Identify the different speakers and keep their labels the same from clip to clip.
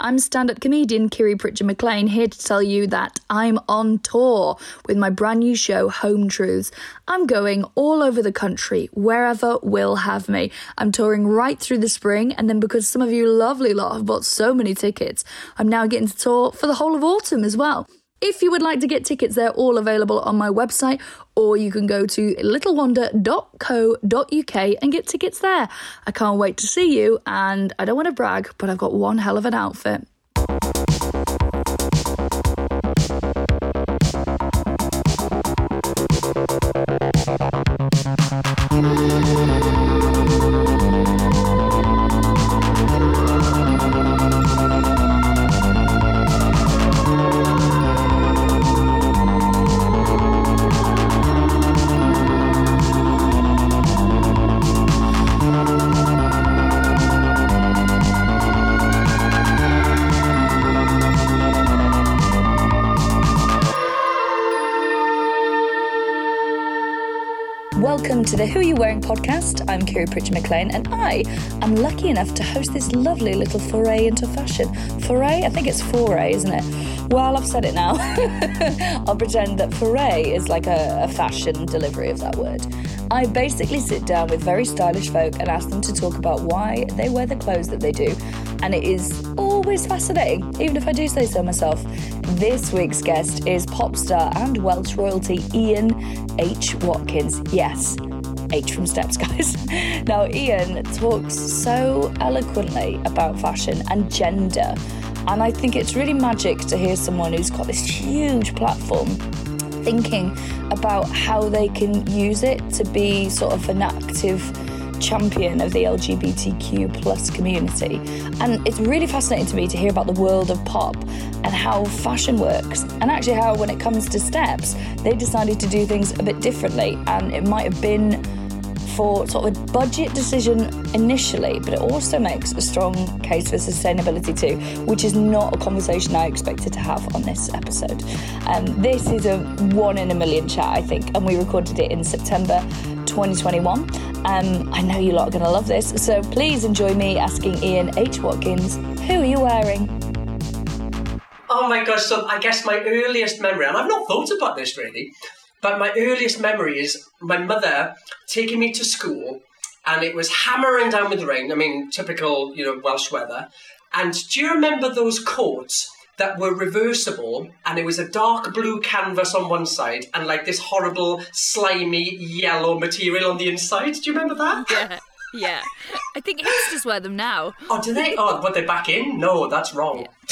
Speaker 1: I'm stand up comedian Kiri Pritchard McLean here to tell you that I'm on tour with my brand new show, Home Truths. I'm going all over the country, wherever will have me. I'm touring right through the spring, and then because some of you lovely lot have bought so many tickets, I'm now getting to tour for the whole of autumn as well. If you would like to get tickets, they're all available on my website, or you can go to littlewander.co.uk and get tickets there. I can't wait to see you, and I don't want to brag, but I've got one hell of an outfit. Welcome to the Who Are You Wearing podcast. I'm Kiri Pritchard McLean, and I am lucky enough to host this lovely little foray into fashion. Foray? I think it's foray, isn't it? Well, I've said it now. I'll pretend that foray is like a, a fashion delivery of that word. I basically sit down with very stylish folk and ask them to talk about why they wear the clothes that they do. And it is always fascinating, even if I do say so myself. This week's guest is pop star and Welsh royalty Ian H. Watkins. Yes, H from Steps, guys. Now, Ian talks so eloquently about fashion and gender, and I think it's really magic to hear someone who's got this huge platform thinking about how they can use it to be sort of an active champion of the LGBTQ plus community. And it's really fascinating to me to hear about the world of pop and how fashion works. And actually how when it comes to steps, they decided to do things a bit differently. And it might have been for sort of a budget decision initially, but it also makes a strong case for sustainability too, which is not a conversation I expected to have on this episode. Um, this is a one in a million chat, I think, and we recorded it in September 2021. Um, I know you lot are going to love this, so please enjoy me asking Ian H. Watkins, who are you wearing?
Speaker 2: Oh my gosh, so I guess my earliest memory, and I've not thought about this really, but my earliest memory is my mother taking me to school and it was hammering down with rain. I mean, typical, you know, Welsh weather. And do you remember those coats that were reversible and it was a dark blue canvas on one side and like this horrible slimy yellow material on the inside? Do you remember that?
Speaker 3: Yeah. Yeah. I think hipsters wear them now.
Speaker 2: Oh, do they? Oh, but they're back in? No, that's wrong.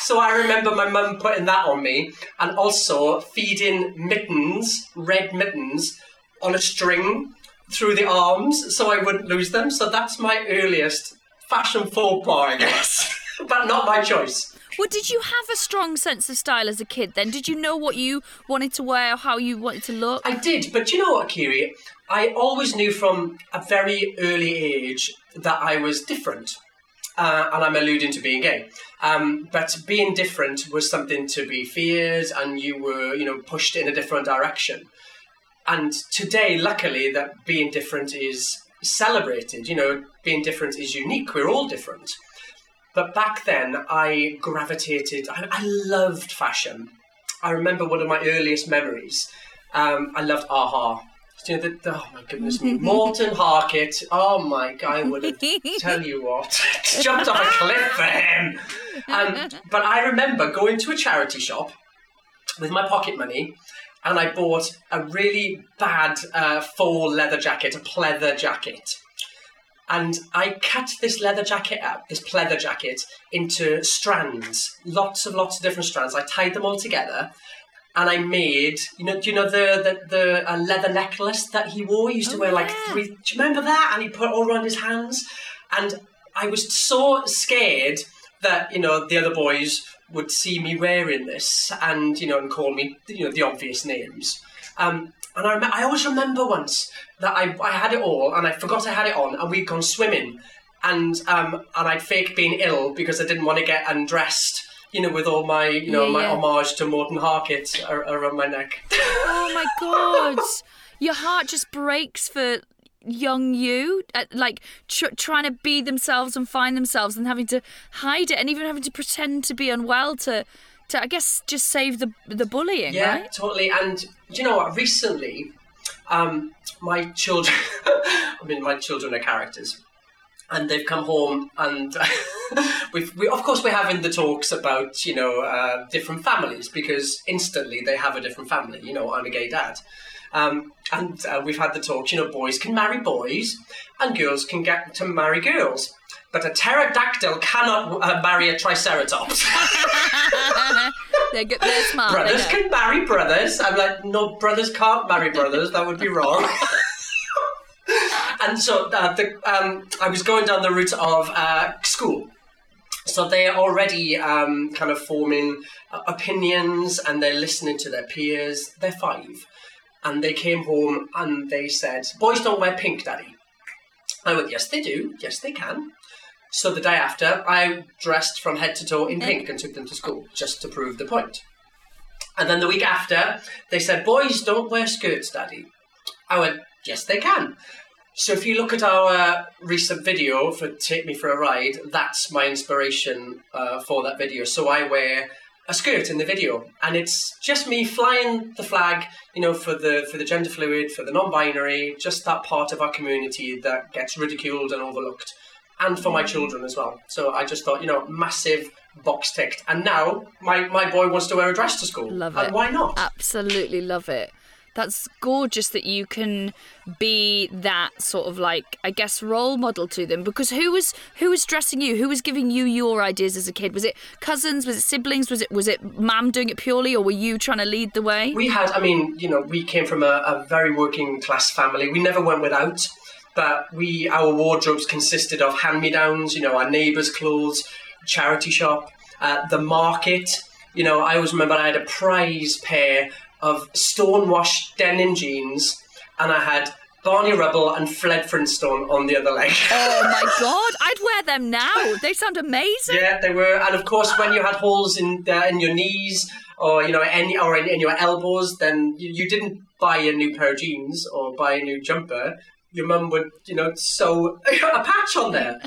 Speaker 2: so I remember my mum putting that on me and also feeding mittens, red mittens, on a string through the arms so I wouldn't lose them. So that's my earliest fashion faux pas, I guess. but not my choice.
Speaker 3: Well, did you have a strong sense of style as a kid then? Did you know what you wanted to wear, or how you wanted to look?
Speaker 2: I did, but you know what, Kiri? I always knew from a very early age that I was different. Uh, and I'm alluding to being gay. Um, but being different was something to be feared, and you were, you know, pushed in a different direction. And today, luckily, that being different is celebrated. You know, being different is unique. We're all different. But back then, I gravitated. I, I loved fashion. I remember one of my earliest memories. Um, I loved A-ha. You know, the, the, oh my goodness me, Morten Harket. Oh my god, I would tell you what, jumped off a cliff for him. Um, but I remember going to a charity shop with my pocket money, and I bought a really bad uh, faux leather jacket, a pleather jacket. And I cut this leather jacket up, this pleather jacket, into strands, lots of lots of different strands. I tied them all together, and I made, you know, do you know the the, the uh, leather necklace that he wore? He used to
Speaker 3: Oh,
Speaker 2: wear like
Speaker 3: yeah.
Speaker 2: three. Do you remember that? And he put it all around his hands. And I was so scared that you know the other boys would see me wearing this and you know and call me you know the obvious names. Um, and I, rem- I always remember once that I, I had it all and I forgot I had it on and we'd gone swimming and um, and I'd fake being ill because I didn't want to get undressed. You know, with all my you know
Speaker 3: Yeah,
Speaker 2: my
Speaker 3: yeah.
Speaker 2: homage to Morten Harket ar- around my neck.
Speaker 3: Oh my god. Your heart just breaks for
Speaker 1: young you, uh, like tr- trying to be themselves and find themselves, and having to hide it, and even having to pretend to be unwell to, to I guess, just save the the bullying,
Speaker 2: Yeah,
Speaker 1: right?
Speaker 2: totally. And you know what? Recently, um, my children, I mean, my children are characters. And they've come home, and we've, we, of course, we're having the talks about, you know, uh, different families because instantly they have a different family. You know, I'm a gay dad. Um, and uh, we've had the talks, you know, boys can marry boys and girls can get to marry girls. But a pterodactyl cannot uh, marry a triceratops.
Speaker 1: they're good, they're smart.
Speaker 2: brothers
Speaker 1: know.
Speaker 2: can marry brothers. I'm like, no, brothers can't marry brothers. That would be wrong. and so uh, the, um, I was going down the route of uh, school. So they're already um, kind of forming uh, opinions and they're listening to their peers. They're five. And they came home and they said, Boys don't wear pink, Daddy. I went, Yes, they do. Yes, they can. So the day after, I dressed from head to toe in pink and took them to school just to prove the point. And then the week after, they said, Boys don't wear skirts, Daddy. I went, Yes, they can. So if you look at our recent video for Take Me for a Ride, that's my inspiration uh, for that video. So I wear a skirt in the video, and it's just me flying the flag, you know, for the for the gender fluid, for the non-binary, just that part of our community that gets ridiculed and overlooked, and for my mm. children as well. So I just thought, you know, massive box ticked, and now my my boy wants to wear a dress to school.
Speaker 1: Love
Speaker 2: and
Speaker 1: it.
Speaker 2: why not?
Speaker 1: Absolutely love it. That's gorgeous that you can be that sort of like I guess role model to them because who was who was dressing you? Who was giving you your ideas as a kid? Was it cousins? Was it siblings? Was it was it mum doing it purely or were you trying to lead the way?
Speaker 2: We had, I mean, you know, we came from a, a very working class family. We never went without, but we our wardrobes consisted of hand me downs, you know, our neighbours' clothes, charity shop, uh, the market. You know, I always remember I had a prize pair of stonewashed denim jeans, and I had Barney Rubble and Fred Flintstone on the other leg.
Speaker 1: Oh my god, I'd wear them now. They sound amazing.
Speaker 2: Yeah, they were, and of course, when you had holes in uh, in your knees or you know any or in, in your elbows, then you, you didn't buy a new pair of jeans or buy a new jumper. Your mum would, you know, sew a patch on there.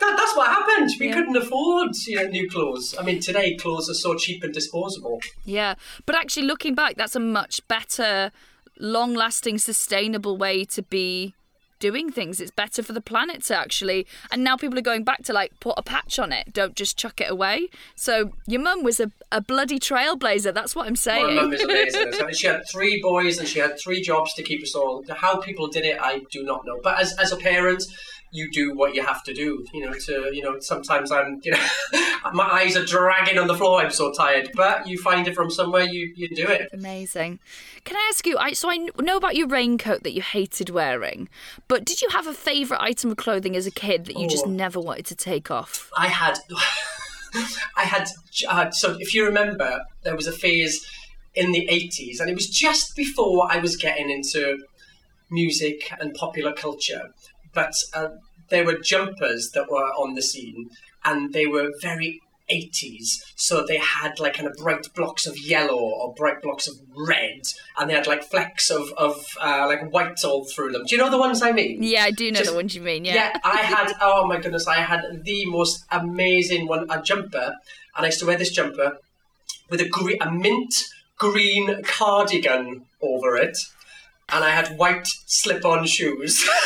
Speaker 2: That, that's what happened. We
Speaker 1: Yeah.
Speaker 2: couldn't afford you know, new clothes. I mean, today clothes are so cheap and disposable.
Speaker 1: Yeah, but actually, looking back, that's a much better, long lasting, sustainable way to be doing things. It's better for the planet to actually. And now people are going back to like put a patch on it, don't just chuck it away. So your mum was a, a bloody trailblazer, that's what I'm saying.
Speaker 2: My mum is amazing. She had three boys and she had three jobs to keep us all. How people did it, I do not know. But as, as a parent, you do what you have to do. You know, to you know, sometimes I'm, you know, my eyes are dragging on the floor. I'm so tired. But you find it from somewhere. You you do it.
Speaker 1: Amazing. Can I ask you? I so I know about your raincoat that you hated wearing, but did you have a favourite item of clothing as a kid that you just
Speaker 2: Oh.
Speaker 1: never wanted to take off?
Speaker 2: I had, I had. Uh, so if you remember, there was a phase in the '80s, and it was just before I was getting into music and popular culture. But uh, there were jumpers that were on the scene, and they were very 80s. So they had like kind of bright blocks of yellow or bright blocks of red, and they had like flecks of of uh, like white all through them. Do you know the ones I mean?
Speaker 1: Yeah, I do know
Speaker 2: Just-
Speaker 1: the ones you mean.
Speaker 2: Yeah.
Speaker 1: Yeah.
Speaker 2: I had, oh my goodness, I had the most amazing one, a jumper, and I used to wear this jumper with a, gre- a mint green cardigan over it, and I had white slip on shoes.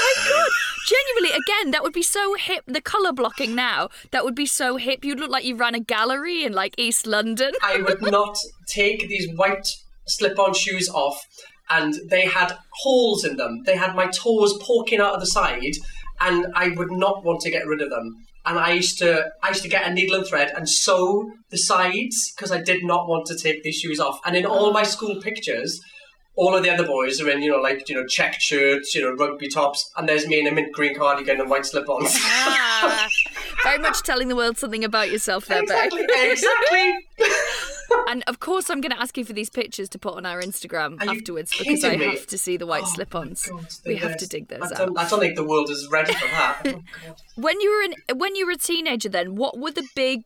Speaker 1: Genuinely, again, that would be so hip. The colour blocking now, that would be so hip. You'd look like you ran a gallery in like East London.
Speaker 2: I would not take these white slip on shoes off, and they had holes in them. They had my toes poking out of the side, and I would not want to get rid of them. And I used to, I used to get a needle and thread and sew the sides because I did not want to take these shoes off. And in all my school pictures, all of the other boys are in, you know, like you know, check shirts, you know, rugby tops, and there's me in a mint green cardigan and white slip-ons.
Speaker 1: Ah, very much telling the world something about yourself there,
Speaker 2: exactly, exactly.
Speaker 1: And of course, I'm going to ask you for these pictures to put on our Instagram
Speaker 2: Are
Speaker 1: afterwards because I
Speaker 2: me?
Speaker 1: have to see the white
Speaker 2: Oh
Speaker 1: slip-ons. We have to dig those
Speaker 2: I
Speaker 1: out.
Speaker 2: I don't think the world is ready for that. Oh,
Speaker 1: When you were in, when you were a teenager, then what were the big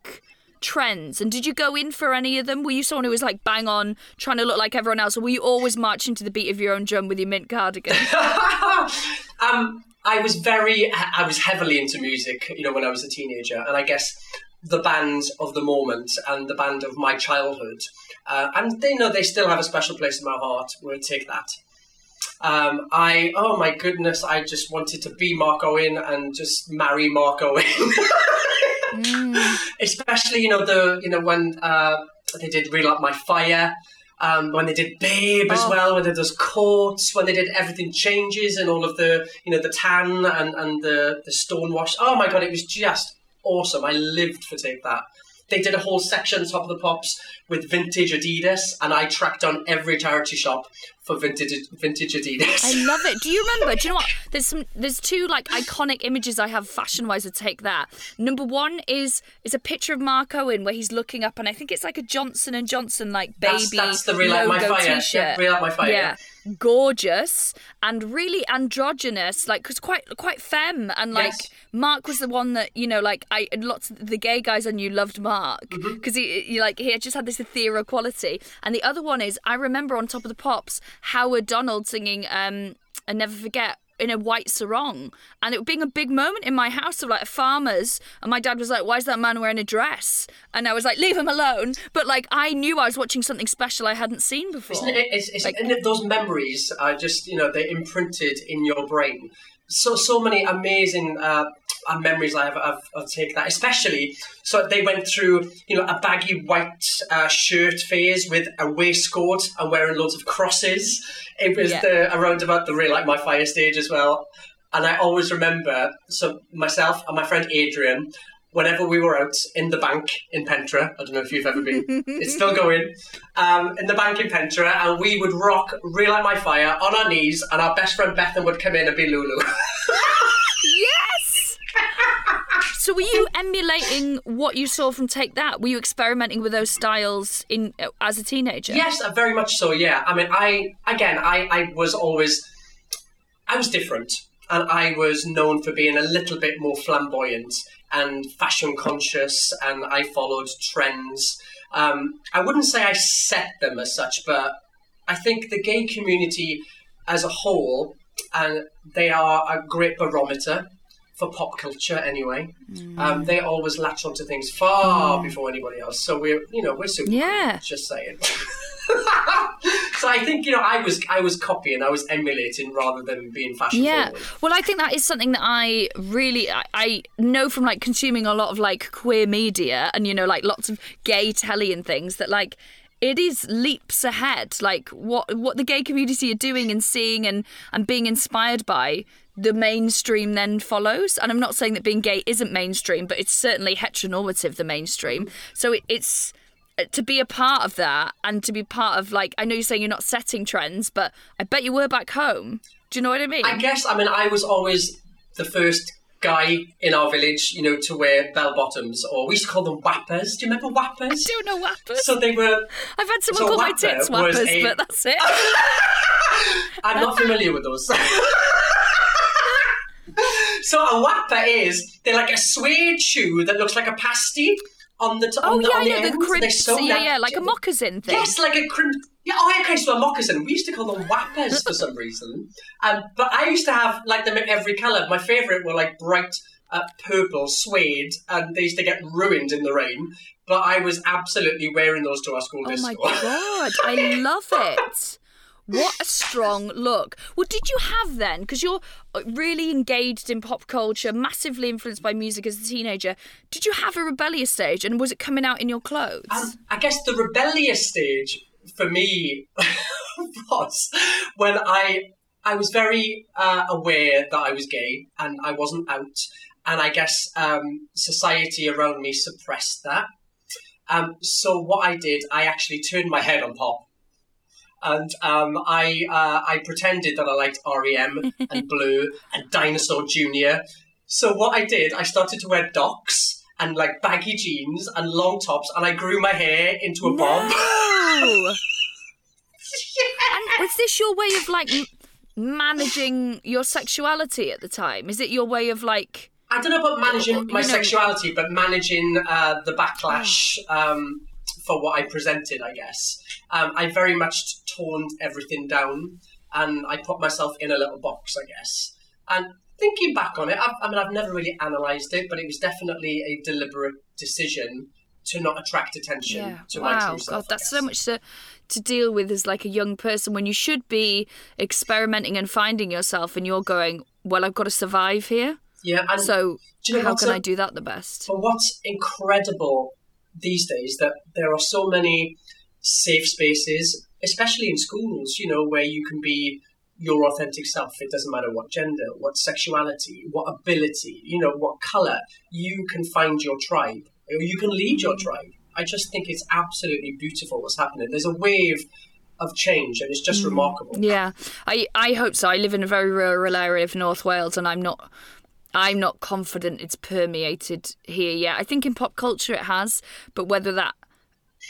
Speaker 1: trends and did you go in for any of them? Were you someone who was like bang on trying to look like everyone else or were you always marching to the beat of your own drum with your mint cardigan?
Speaker 2: um, I was very, I was heavily into music, you know, when I was a teenager, and I guess the band of the moment and the band of my childhood, uh, and they know they still have a special place in my heart. We'll take that. Um, I, oh my goodness, I just wanted to be Mark Owen and just marry Mark Owen. mm. Especially, you know, the, you know, when uh, they did Relight My Fire um, when they did Babe as oh. well, when they did those coats, when they did Everything Changes and all of the, you know, the tan and, and the, the stone wash. Oh my god, it was just awesome. I lived for Take That. They did a whole section top of the pops with vintage Adidas, and I tracked down every charity shop for vintage vintage Adidas.
Speaker 1: I love it. Do you remember? Do you know what? There's some. There's two like iconic images I have fashion wise to Take That. Number one is is a picture of Mark Owen where he's looking up, and I think it's like a Johnson and Johnson like baby that's,
Speaker 2: that's the logo my fire.
Speaker 1: t-shirt.
Speaker 2: Yeah, my fire.
Speaker 1: Yeah. Gorgeous and really androgynous, like cause quite quite femme, and like yes. Mark was the one that you know, like I lots of the gay guys I knew loved Mark because mm-hmm. he, he like he just had this ethereal quality. And the other one is I remember on Top of the Pops Howard Donald singing um, "I Never Forget" in a white sarong. And it being a big moment in my house of like farmers and my dad was like why is that man wearing a dress? And i was like leave him alone. But like i knew i was watching something special i hadn't seen before.
Speaker 2: Isn't it, it's, it's, like, those memories are just you know they're imprinted in your brain? So so many amazing uh, uh, memories I have of, of Take That, especially. So they went through, you know, a baggy white uh, shirt phase with a waistcoat and wearing loads of crosses. It was yeah. the around about the Relight My Fire stage as well. And I always remember, so myself and my friend Adrian, whenever we were out in the bank in Pentre, I don't know if you've ever been, it's still going, um, in the bank in Pentre, and we would rock Relight My Fire on our knees, and our best friend Bethan would come in and be Lulu.
Speaker 1: So were you emulating what you saw from Take That? Were you experimenting with those styles in as a teenager?
Speaker 2: Yes, uh, very much so. Yeah. I mean, I again, I I was always I was different, and I was known for being a little bit more flamboyant and fashion conscious, and I followed trends. Um, I wouldn't say I set them as such, but I think the gay community as a whole, and they are a great barometer for pop culture anyway. Mm. Um, they always latch onto things far mm. before anybody else. So we're, you know, we're super.
Speaker 1: Yeah.
Speaker 2: Just saying. so I think you know I was I was copying, I was emulating rather than being fashion
Speaker 1: yeah.
Speaker 2: Forward.
Speaker 1: Well, I think that is something that I really I, I, know from like consuming a lot of like queer media and you know like lots of gay telly and things that like it is leaps ahead like what what the gay community are doing and seeing and and being inspired by the mainstream then follows. And I'm not saying that being gay isn't mainstream, but it's certainly heteronormative, the mainstream. So it, it's uh, to be a part of that and to be part of, like, I know you're saying you're not setting trends, but I bet you were back home. Do you know what I mean?
Speaker 2: I guess, I mean, I was always the first guy in our village, you know, to wear bell bottoms, or we used to call them whappers. Do you remember whappers?
Speaker 1: I don't know whappers.
Speaker 2: So they were.
Speaker 1: I've had someone so call my tits whappers, a... but that's it.
Speaker 2: I'm not familiar with those. so a whapper is they're like a suede shoe that looks like a pasty on the top.
Speaker 1: Oh
Speaker 2: yeah,
Speaker 1: the,
Speaker 2: yeah,
Speaker 1: the crimps. Yeah, yeah, like a moccasin thing.
Speaker 2: Yes, like a crimp. Yeah, oh, okay, so a moccasin. We used to call them whappers for some reason. Um, but I used to have like them in every colour. My favourite were like bright uh, purple suede, and they used to get ruined in the rain. But I was absolutely wearing those to our school
Speaker 1: oh
Speaker 2: disco.
Speaker 1: Oh my god, I love it. What a strong look. Well, did you have then, because you're uh, really engaged in pop culture, massively influenced by music as a teenager, did you have a rebellious stage and was it coming out in your clothes? Um,
Speaker 2: I guess the rebellious stage for me was when I I was very uh, aware that I was gay and I wasn't out, and I guess um, society around me suppressed that. Um, so what I did, I actually turned my head on pop and um, I uh, I pretended that I liked REM and Blur and Dinosaur Jr. So what I did, I started to wear docks and like baggy jeans and long tops, and I grew my hair into a
Speaker 1: no!
Speaker 2: bob.
Speaker 1: yeah. And was this your way of like managing your sexuality at the time? Is it your way of like?
Speaker 2: I don't know about managing
Speaker 1: You
Speaker 2: my
Speaker 1: know-
Speaker 2: sexuality, but managing uh, the backlash um, for what I presented, I guess. Um, I very much toned everything down and I put myself in a little box, I guess. And thinking back on it, I've, I mean, I've never really analysed it, but it was definitely a deliberate decision to not attract attention
Speaker 1: Yeah.
Speaker 2: to my
Speaker 1: Wow.
Speaker 2: true self.
Speaker 1: God, that's so much to to deal with as like a young person when you should be experimenting and finding yourself, and you're going, "Well, I've got to survive here."
Speaker 2: Yeah, and
Speaker 1: So
Speaker 2: you know
Speaker 1: how can
Speaker 2: a-
Speaker 1: I do that the best?
Speaker 2: But what's incredible these days that there are so many safe spaces, especially in schools, you know, where you can be your authentic self. It doesn't matter what gender, what sexuality, what ability, you know, what color. You can find your tribe, or you can lead your tribe. I just think it's absolutely beautiful what's happening. There's a wave of change, and it's just mm, remarkable.
Speaker 1: Yeah, I I hope so. I live in a very rural area of North Wales, and I'm not. I'm not confident it's permeated here yet. I think in pop culture it has, but whether that,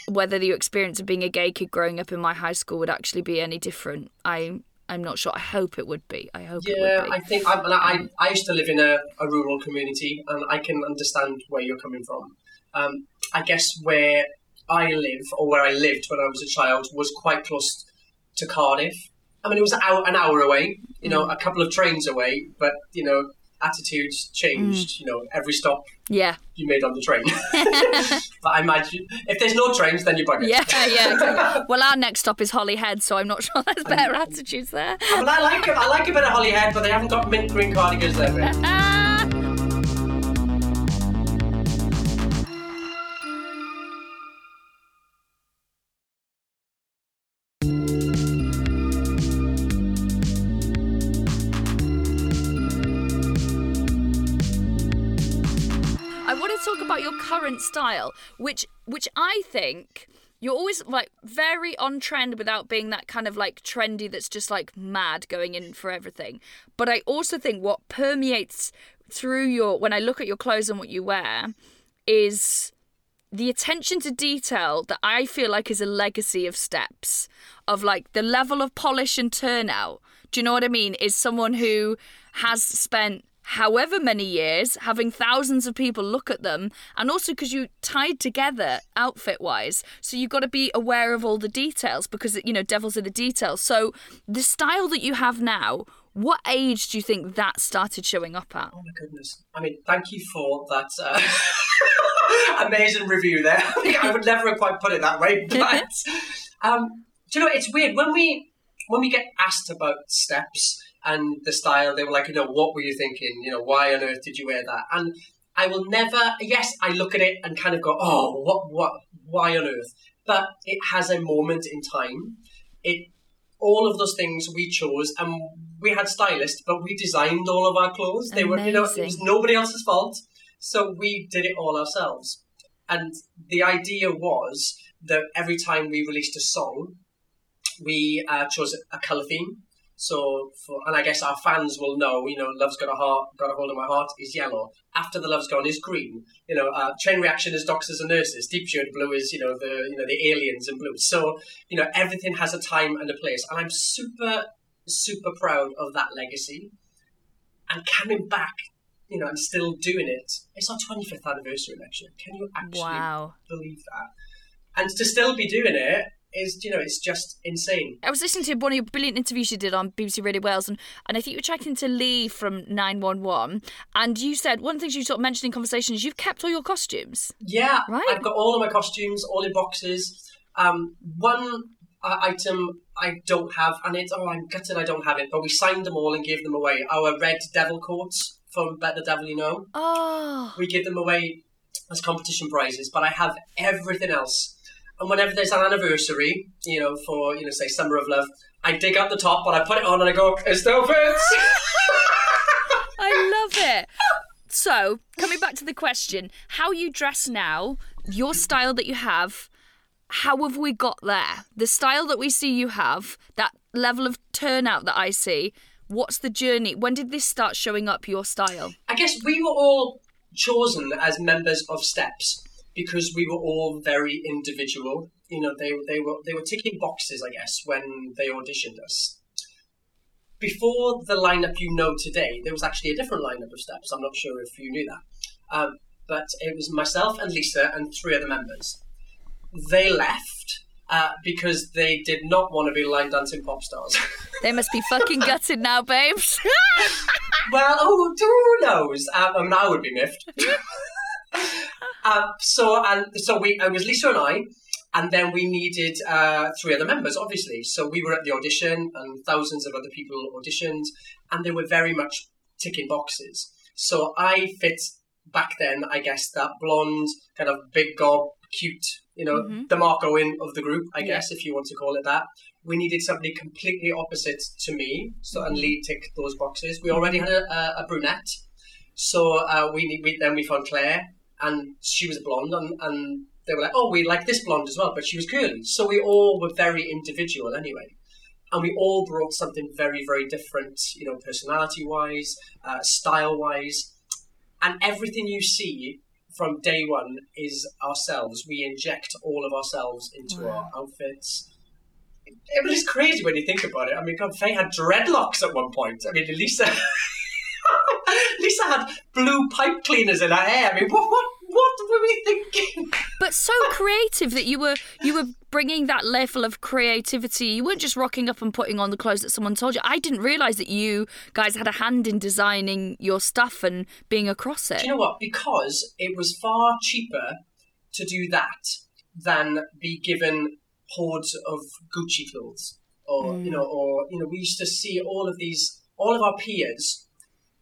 Speaker 1: whether the experience of being a gay kid growing up in my high school would actually be any different, I I'm not sure. I hope it would be. I hope it
Speaker 2: Yeah,
Speaker 1: would
Speaker 2: I think I, I, I used to live in a, a rural community, and I can understand where you're coming from. Um, I guess where I live, or where I lived when I was a child, was quite close to Cardiff. I mean, it was an hour, an hour away, you know, a couple of trains away, but you know, attitudes changed. Mm. You know, every stop
Speaker 1: Yeah,
Speaker 2: you made on the train. but I imagine if there's no trains, then you're buggered.
Speaker 1: yeah, yeah. exactly. well, our next stop is Holyhead, so I'm not sure there's better attitudes there.
Speaker 2: But I like. I like a bit of Holyhead, but they haven't got mint green cardigans there.
Speaker 1: Want to talk about your current style, which which I think you're always like very on trend without being that kind of like trendy that's just like mad going in for everything. But I also think what permeates through your when I look at your clothes and what you wear is the attention to detail that I feel like is a legacy of steps of like the level of polish and turnout. Do you know what I mean? Is someone who has spent however many years having thousands of people look at them and also because you tied together outfit wise so you've got to be aware of all the details because you know devils are the details so the style that you have now what age do you think that started showing up at
Speaker 2: Oh my goodness. I mean, thank you for that uh, amazing review there. I would never have quite put it that way, but um, do you know, it's weird when we when we get asked about steps and the style. They were like, you know, what were you thinking? You know, why on earth did you wear that? And I will never. Yes, I look at it and kind of go, oh, what, what, why on earth? But it has a moment in time. It all of those things we chose and we had stylists but we designed all of our clothes they were you know it was nobody else's fault so we did it all ourselves and the idea was that every time we released a song we uh, chose a colour theme so for and i guess our fans will know you know love's got a heart got a hold of my heart is yellow. After the love's gone is green. You know uh, chain reaction is doctors and nurses. Deep shade blue is you know the you know the aliens in blue. So you know everything has a time and a place. And i'm super super proud of that legacy. And coming back you know and still doing it it's our 25th anniversary next year. Can you actually
Speaker 1: wow.
Speaker 2: believe that? And to still be doing it is you know it's just insane
Speaker 1: I was listening to one of your brilliant interviews you did on BBC Radio Wales, and, and I think you were chatting to Lee from 911, and you said one of the things you sort of mentioned in conversation is you've kept all your costumes.
Speaker 2: Yeah,
Speaker 1: Right.
Speaker 2: I've got all of my costumes, all in boxes. Um, one uh, item I don't have, and it's oh, I'm gutted I don't have it. But we signed them all and gave them away. Our red devil coats from Better the Devil You Know.
Speaker 1: Oh,
Speaker 2: We give them away as competition prizes. But I have everything else. And whenever there's an anniversary, you know, for you know, say Summer of Love, I dig out the top and I put it on and I go, it still fits.
Speaker 1: I love it. So, coming back to the question, how you dress now, your style that you have, how have we got there? The style that we see you have, that level of turnout that I see, what's the journey? When did this start showing up, your style?
Speaker 2: I guess we were all chosen as members of Steps because we were all very individual. You know, they they were they were ticking boxes, I guess, when they auditioned us. before the lineup you know today, there was actually a different lineup of steps. I'm not sure if you knew that. Um, but it was myself and Lisa and three other members. They left uh, because they did not want to be line dancing pop stars.
Speaker 1: They must be fucking gutted now, babes.
Speaker 2: well, oh, who knows? Um, I mean, I would be miffed. um, so, and so we, it was Lisa and I, and then we needed uh, three other members, obviously. So we were at the audition, and thousands of other people auditioned, and they were very much ticking boxes. So I fit back then, I guess, that blonde, kind of big gob, cute, you know,
Speaker 1: Mhm.
Speaker 2: the Mark Owen of the group, I
Speaker 1: Yeah.
Speaker 2: guess, if you want to call it that. We needed somebody completely opposite to me, so and Lee ticked those boxes. We already had a, a, a brunette, so uh, we, we then we found Claire, and she was a blonde, and, and they were like, oh, we like this blonde as well, but she was curly. So we all were very individual anyway. And we all brought something very, very different, you know, personality wise, uh, style wise. And everything you see from day one is ourselves. We inject all of ourselves into our outfits. It, it was crazy when you think about it. I mean, God, Faye had dreadlocks at one point. I mean, Lisa. Lisa had blue pipe cleaners in her hair. I mean, what, what, what were we thinking?
Speaker 1: but so creative that you were you were bringing that level of creativity. You weren't just rocking up and putting on the clothes that someone told you. I didn't realize that you guys had a hand in designing your stuff and being across it.
Speaker 2: Do you know what? Because it was far cheaper to do that than be given hordes of Gucci clothes, or you mm. know, or you know, we used to see all of these, all of our peers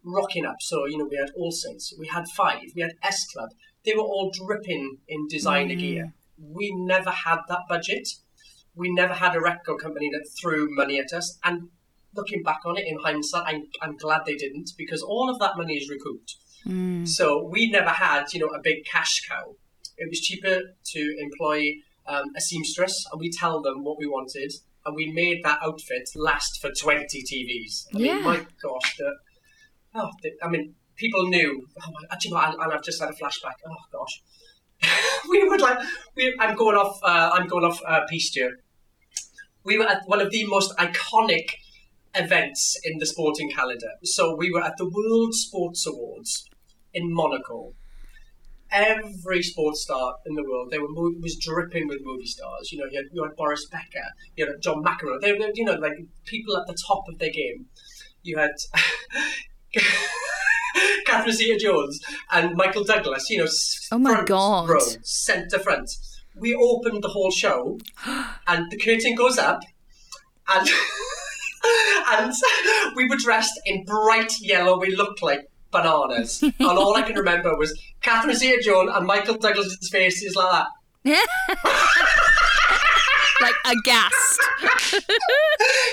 Speaker 2: rocking up. So you know, we had All Saints, we had Five, we had S Club. They were all dripping in designer gear. We never had that budget. We never had a record company that threw money at us. And looking back on it in hindsight, I'm, I'm glad they didn't because all of that money is recouped. So we never had, you know, a big cash cow. It was cheaper to employ um, a seamstress, and we tell them what we wanted, and we made that outfit last for twenty TVs. I
Speaker 1: Yeah.
Speaker 2: mean, my gosh, the, oh, the, I mean, people knew. Oh actually, no, and and I've just had a flashback. Oh gosh, we would like. We, I'm going off. Uh, I'm going off uh. We were at one of the most iconic events in the sporting calendar. So we were at the World Sports Awards in Monaco. Every sports star in the world, they were was dripping with movie stars. You know, you had, you had Boris Becker, you had John McEnroe. They were, you know, like people at the top of their game. You had Catherine Zeta-Jones and Michael Douglas. You know,
Speaker 1: Oh my
Speaker 2: front
Speaker 1: God.
Speaker 2: row, centre front. We opened the whole show, and the curtain goes up, and and we were dressed in bright yellow. We looked like bananas, and all I can remember was Catherine Zeta-Jones and Michael Douglas's faces like that.
Speaker 1: Like aghast.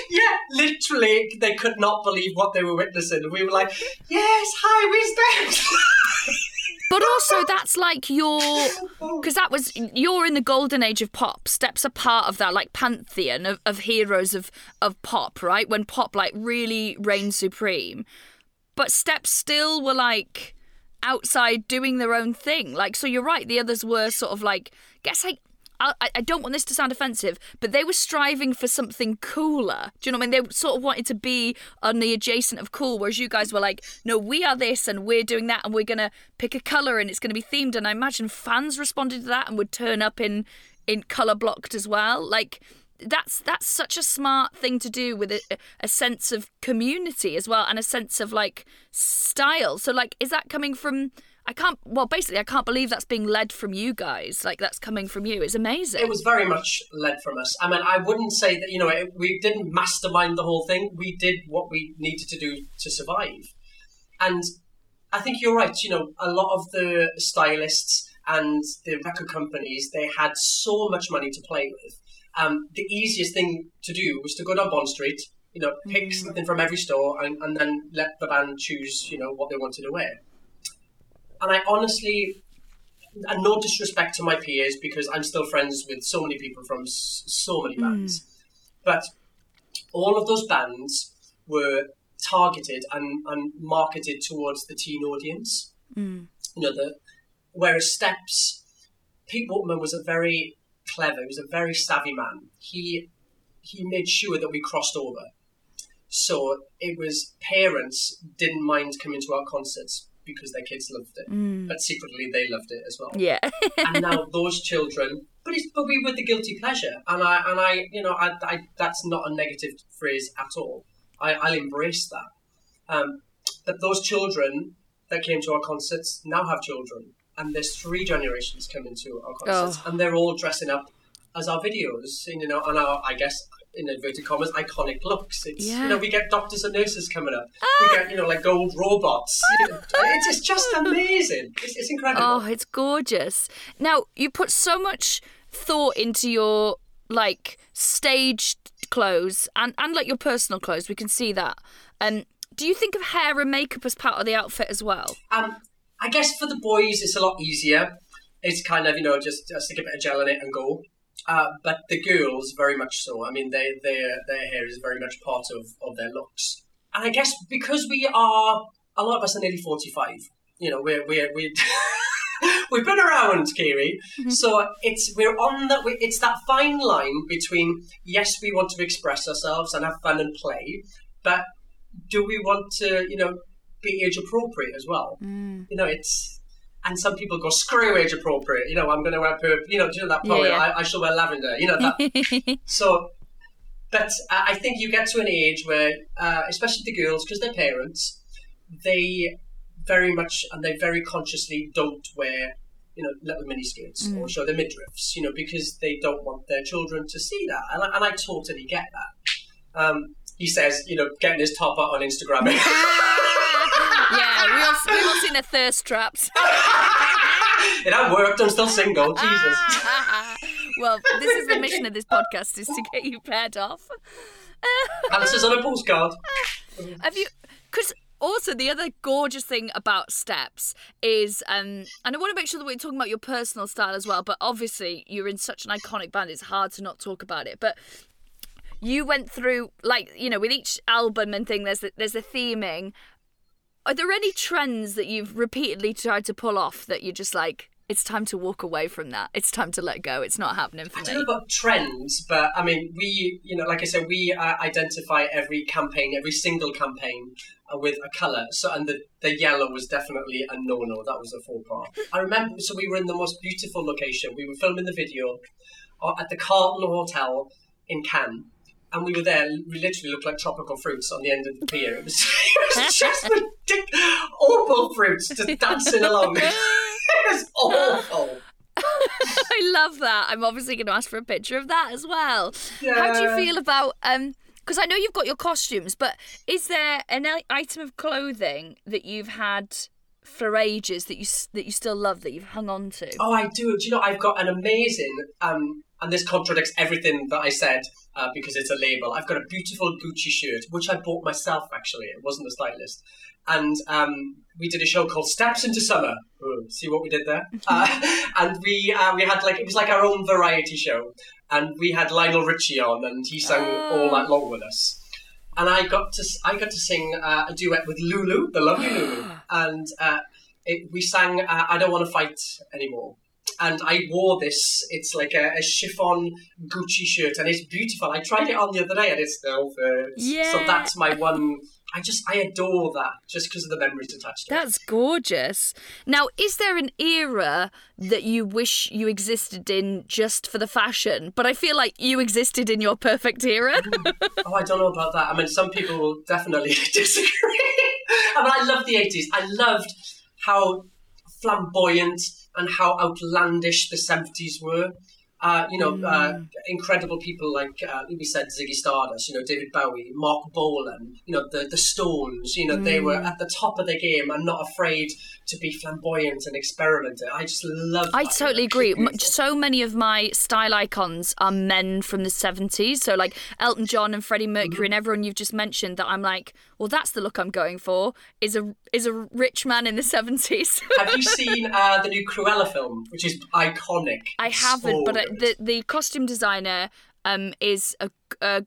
Speaker 2: Yeah, literally, they could not believe what they were witnessing. We were like, "Yes, hi, Steps?"
Speaker 1: But also, that's like your oh. because that was you're in the golden age of pop. Steps are part of that like pantheon of, of heroes of of pop, right? When pop like really reigned supreme, but Steps still were like outside doing their own thing. Like so, you're right. The others were sort of like guess like. I, I don't want this to sound offensive, but they were striving for something cooler. Do you know what I mean? They sort of wanted to be on the adjacent of cool, whereas you guys were like, no, we are this and we're doing that and we're going to pick a colour and it's going to be themed. And I imagine fans responded to that and would turn up in, in colour blocked as well. Like, that's that's such a smart thing to do with a, a sense of community as well and a sense of like style. So like is that coming from I can't well basically I can't believe that's being led from you guys. Like that's coming from you. It's amazing.
Speaker 2: It was very much led from us. I mean, I wouldn't say that you know it, we didn't mastermind the whole thing. We did what we needed to do to survive, and I think you're right. You know, a lot of the stylists and the record companies they had so much money to play with. Um, the easiest thing to do was to go down Bond Street, you know, pick something from every store, and, and then let the band choose, you know, what they wanted to wear. And I honestly, and no disrespect to my peers because I'm still friends with so many people from so many hmm. bands, but all of those bands were targeted and, and marketed towards the teen audience. Hmm. You know, the whereas Steps, Pete Waterman was a very clever, he was a very savvy man. He he made sure that we crossed over. So it was parents didn't mind coming to our concerts because their kids loved it, but secretly they loved it as well.
Speaker 1: Yeah.
Speaker 2: and now those children, but it's but we were the guilty pleasure, and I and I, you know, I, I that's not a negative phrase at all. I, I'll embrace that. Um, but those children that came to our concerts now have children, and there's three generations coming to our concerts,
Speaker 1: Oh.
Speaker 2: and they're all dressing up as our videos, you know, and our, I guess in inverted commas, iconic looks. It's
Speaker 1: Yeah.
Speaker 2: you know, we get doctors and nurses coming up. We get you know like gold robots. it's, it's just amazing. It's, it's incredible.
Speaker 1: Oh, it's gorgeous. Now, you put so much thought into your like staged clothes and and like your personal clothes. We can see that. Um do you think of hair and makeup as part of the outfit as well?
Speaker 2: Um, I guess for the boys, it's a lot easier. It's kind of you know just stick a bit of gel in it and go. Uh, but the girls, very much so. I mean, they, their their hair is very much part of, of their looks. And I guess because we are a lot of us are nearly forty five. You know, we're we're we we've been around, Kiri. So it's we're on that. It's that fine line between yes, we want to express ourselves and have fun and play, but do we want to, you know, be age appropriate as well? You know, it's and some people go screw age appropriate. You know, I'm going to wear purple. You know, do you know that
Speaker 1: Yeah,
Speaker 2: poem?
Speaker 1: yeah.
Speaker 2: I, I shall wear lavender. You know that. so, but I think you get to an age where, uh, especially the girls, because they're parents, they very much and they very consciously don't wear. You know, little mini skirts or show their midriffs. You know, because they don't want their children to see that, and I, and I totally get that. Um, he says, you know, getting his top out on Instagram.
Speaker 1: we all we all seen the thirst traps.
Speaker 2: it had worked. I'm still single. Ah, Jesus. Ah, ah.
Speaker 1: well, this is the mission of this podcast is to get you paired off.
Speaker 2: Answers on a postcard.
Speaker 1: Have you? Because also the other gorgeous thing about steps is, um, and I want to make sure that we're talking about your personal style as well. But obviously, you're in such an iconic band; it's hard to not talk about it. But you went through, like, you know, with each album and thing, there's the, there's a theming. Are there any trends that you've repeatedly tried to pull off that you're just like, it's time to walk away from that. It's time to let go. It's not happening for me.
Speaker 2: I don't know about trends, but I mean, we, you know, like I said, we uh, identify every campaign, every single campaign uh, with a colour. So, and the, the yellow was definitely a no-no. That was a faux pas. I remember, so we were in the most beautiful location. We were filming the video uh, at the Carlton Hotel in Cannes. And we were there, we literally looked like tropical fruits on the end of the pier. It was, it was just ridic- awful fruits just dancing along. it was awful.
Speaker 1: I love that. I'm obviously going to ask for a picture of that as well. Yeah. How do you feel about um? Because I know you've got your costumes, but is there an item of clothing that you've had for ages that you that you still love that you've hung on to?
Speaker 2: Oh, I do. Do you know I've got an amazing, um, and this contradicts everything that I said uh, because it's a label. I've got a beautiful Gucci shirt, which I bought myself actually. It wasn't a stylist. And um, we did a show called Steps into Summer. Oh, see what we did there? uh, and we uh, we had like it was like our own variety show, and we had Lionel Richie on, and he sang all night long with us. And I got to I got to sing uh, a duet with Lulu, the lovely Lulu, and uh, it, we sang uh, "I Don't Want to Fight Anymore." And I wore this. It's like a, a chiffon Gucci shirt, and it's beautiful. I tried it on the other day, and it still fits.
Speaker 1: Yeah.
Speaker 2: So that's my one. I just I adore that just because of the memories attached to it.
Speaker 1: That's gorgeous. Now, is there an era that you wish you existed in just for the fashion? But I feel like you existed in your perfect era.
Speaker 2: Oh, I don't know about that. I mean, some people will definitely disagree. I mean, I love the 80s. I loved how flamboyant and how outlandish the 70s were. Uh, you know, uh, incredible people like uh, we said Ziggy Stardust, you know, David Bowie, Marc Bolan, you know, the the Stones. You know, they were at the top of their game and not afraid to be flamboyant and experiment. I just love.
Speaker 1: I totally agree. So many of my style icons are men from the 70s. So, like Elton John and Freddie Mercury and everyone you've just mentioned, that I'm like, well, that's the look I'm going for, is a, is a rich man in the 70s.
Speaker 2: Have you seen uh, the new Cruella film, which is iconic?
Speaker 1: I haven't,
Speaker 2: So
Speaker 1: but I, the, the costume designer um, is a. a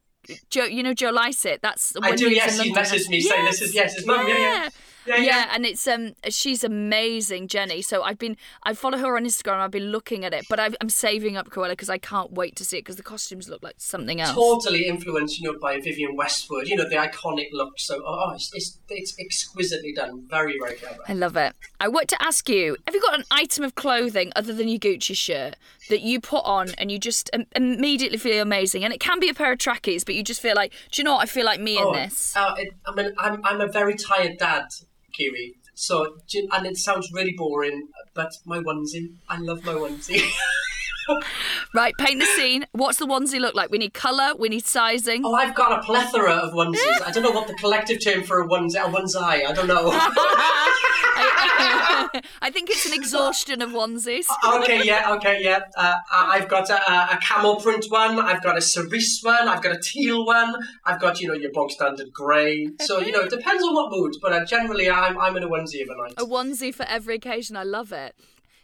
Speaker 1: Joe, you know Joe Lycett. That's the
Speaker 2: I do. Yes, he messaged me saying this is yes, his mum. Yeah, yeah. Yeah,
Speaker 1: Yeah,
Speaker 2: yeah.
Speaker 1: and it's um she's amazing, Jenny. So I've been I follow her on Instagram. I've been looking at it, but I've, I'm saving up Cruella because I can't wait to see it because the costumes look like something else.
Speaker 2: Totally influenced, you know, by Vivienne Westwood. You know, the iconic look. So, oh, it's, it's, it's exquisitely done. Very, very clever.
Speaker 1: I love it. I want to ask you: Have you got an item of clothing other than your Gucci shirt that you put on and you just im- immediately feel amazing? And it can be a pair of trackies, but you just feel like, do you know what? I feel like me in this.
Speaker 2: Uh, it, I mean, I'm, I'm a very tired dad, Kiri. So, and it sounds really boring, but my onesie. I love my onesie.
Speaker 1: Right, paint the scene. What's the onesie look like? We need colour. We need sizing.
Speaker 2: oh, I've got a plethora of onesies. I don't know what the collective term for a onesie, a onesie. I don't know.
Speaker 1: I, I think it's an exhaustion of onesies.
Speaker 2: okay, yeah, okay, yeah. Uh, I've got a, a a camel print one. I've got a cerise one. I've got a teal one. I've got you know your bog standard grey. So you know it depends on what mood. But uh, generally, I'm I'm in a onesie of a night.
Speaker 1: A onesie for every occasion. I love it.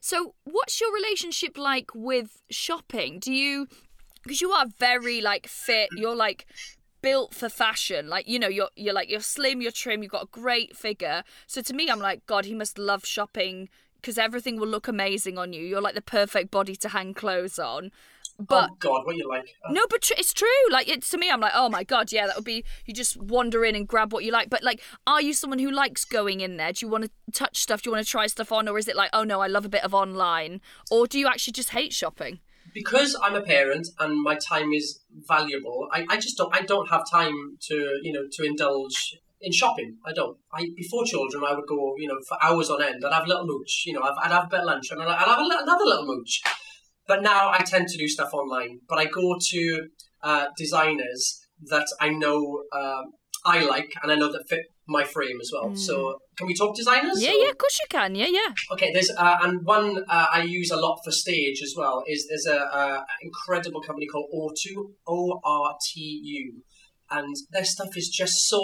Speaker 1: So, what's your relationship like with shopping? Do you, because you are very like fit, you're like built for fashion. Like you know, you're you're like you're slim, you're trim, you've got a great figure. So to me, I'm like, God, he must love shopping because everything will look amazing on you. You're like the perfect body to hang clothes on. But
Speaker 2: oh God, what you like? Uh,
Speaker 1: no, but tr- it's true. Like it's to me, I'm like, oh my god, yeah, that would be. You just wander in and grab what you like. But like, are you someone who likes going in there? Do you want to touch stuff? Do you want to try stuff on, or is it like, oh no, I love a bit of online, or do you actually just hate shopping?
Speaker 2: because I'm a parent and my time is valuable, I, I just don't I don't have time to you know to indulge in shopping. I don't. I before children, I would go you know for hours on end. I'd have a little mooch. You know, I'd, I'd have a bit lunch and I'd, I'd have a, another little mooch. But now I tend to do stuff online. But I go to uh, designers that I know uh, I like and I know that fit my frame as well. So can we talk designers?
Speaker 1: Yeah,
Speaker 2: or-
Speaker 1: yeah, of course you can. Yeah, yeah.
Speaker 2: Okay, there's uh, and one uh, I use a lot for stage as well. Is there's a, a incredible company called O2 O R T U, and their stuff is just so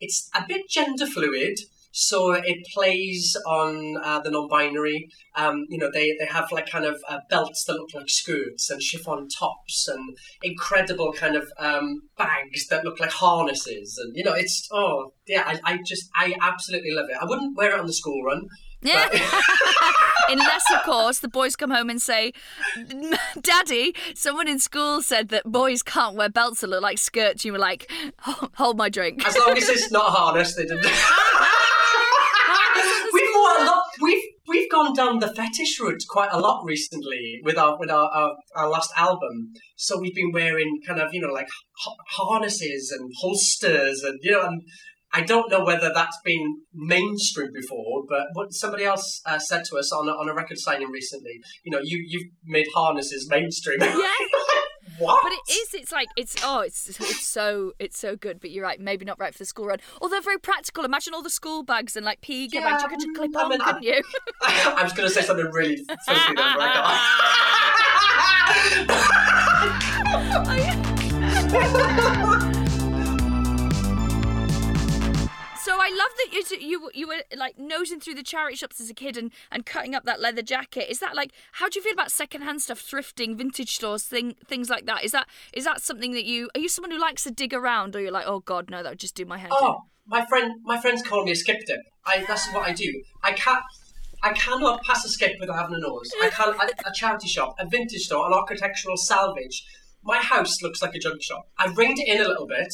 Speaker 2: it's a bit gender fluid. So it plays on uh, the non-binary. Um, you know, they, they have like kind of uh, belts that look like skirts and chiffon tops and incredible kind of um, bags that look like harnesses. And you know, it's oh yeah, I, I just I absolutely love it. I wouldn't wear it on the school run.
Speaker 1: Yeah. Unless, of course, the boys come home and say, Daddy, someone in school said that boys can't wear belts that look like skirts. You were like, hold my drink.
Speaker 2: As long as it's not a harness, they didn't. We've gone down the fetish route quite a lot recently with our with our, our, our last album. So we've been wearing kind of you know like harnesses and holsters and you know and. I don't know whether that's been mainstream before, but what somebody else uh, said to us on a, on a record signing recently, you know, you you've made harnesses mainstream.
Speaker 1: Yeah.
Speaker 2: What?
Speaker 1: But it is. It's like it's oh, it's it's so it's so good. But you're right, maybe not right for the school run. Although very practical. Imagine all the school bags and like PE gear bags. You could just clip
Speaker 2: I
Speaker 1: on,
Speaker 2: I-
Speaker 1: couldn't you?
Speaker 2: I was going to say something really filthy then, but I can't.
Speaker 1: Oh, love that you you you were like nosing through the charity shops as a kid and, and cutting up that leather jacket. Is that like how do you feel about secondhand stuff, thrifting, vintage stores, thing things like that? Is that is that something that you are you someone who likes to dig around, or you're like, oh god, no, that would just do my head in?
Speaker 2: Oh, my friend, my friends call me a skip dip. I that's what I do. I can't. I cannot pass a skip without having a nose. I can't. A, a charity shop, a vintage store, an architectural salvage. My house looks like a junk shop. I've ringed it in a little bit.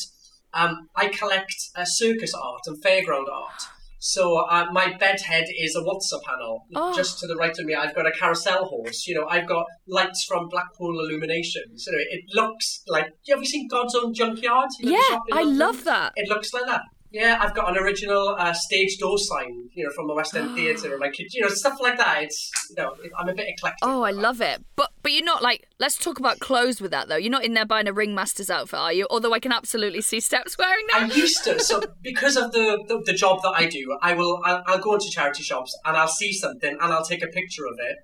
Speaker 2: Um, I collect uh, circus art and fairground art. So uh, my bed head is a waltzer panel.
Speaker 1: Oh.
Speaker 2: Just to the right of me, I've got a carousel horse. You know, I've got lights from Blackpool Illuminations. You know, it looks like. Have you seen God's Own Junkyard? You know,
Speaker 1: Yeah, I love that.
Speaker 2: It looks like that. Yeah, I've got an original uh, stage door sign, you know, from the West End Theatre my kitchen. You know, stuff like that. It's, you know, I'm a bit eclectic.
Speaker 1: Oh, I love it. But but you're not like let's talk about clothes with that though. You're not in there buying a ringmaster's outfit, are you? Although I can absolutely see steps wearing that.
Speaker 2: I used to. So because of the, the, the job that I do, I will I'll, I'll go into charity shops and I'll see something and I'll take a picture of it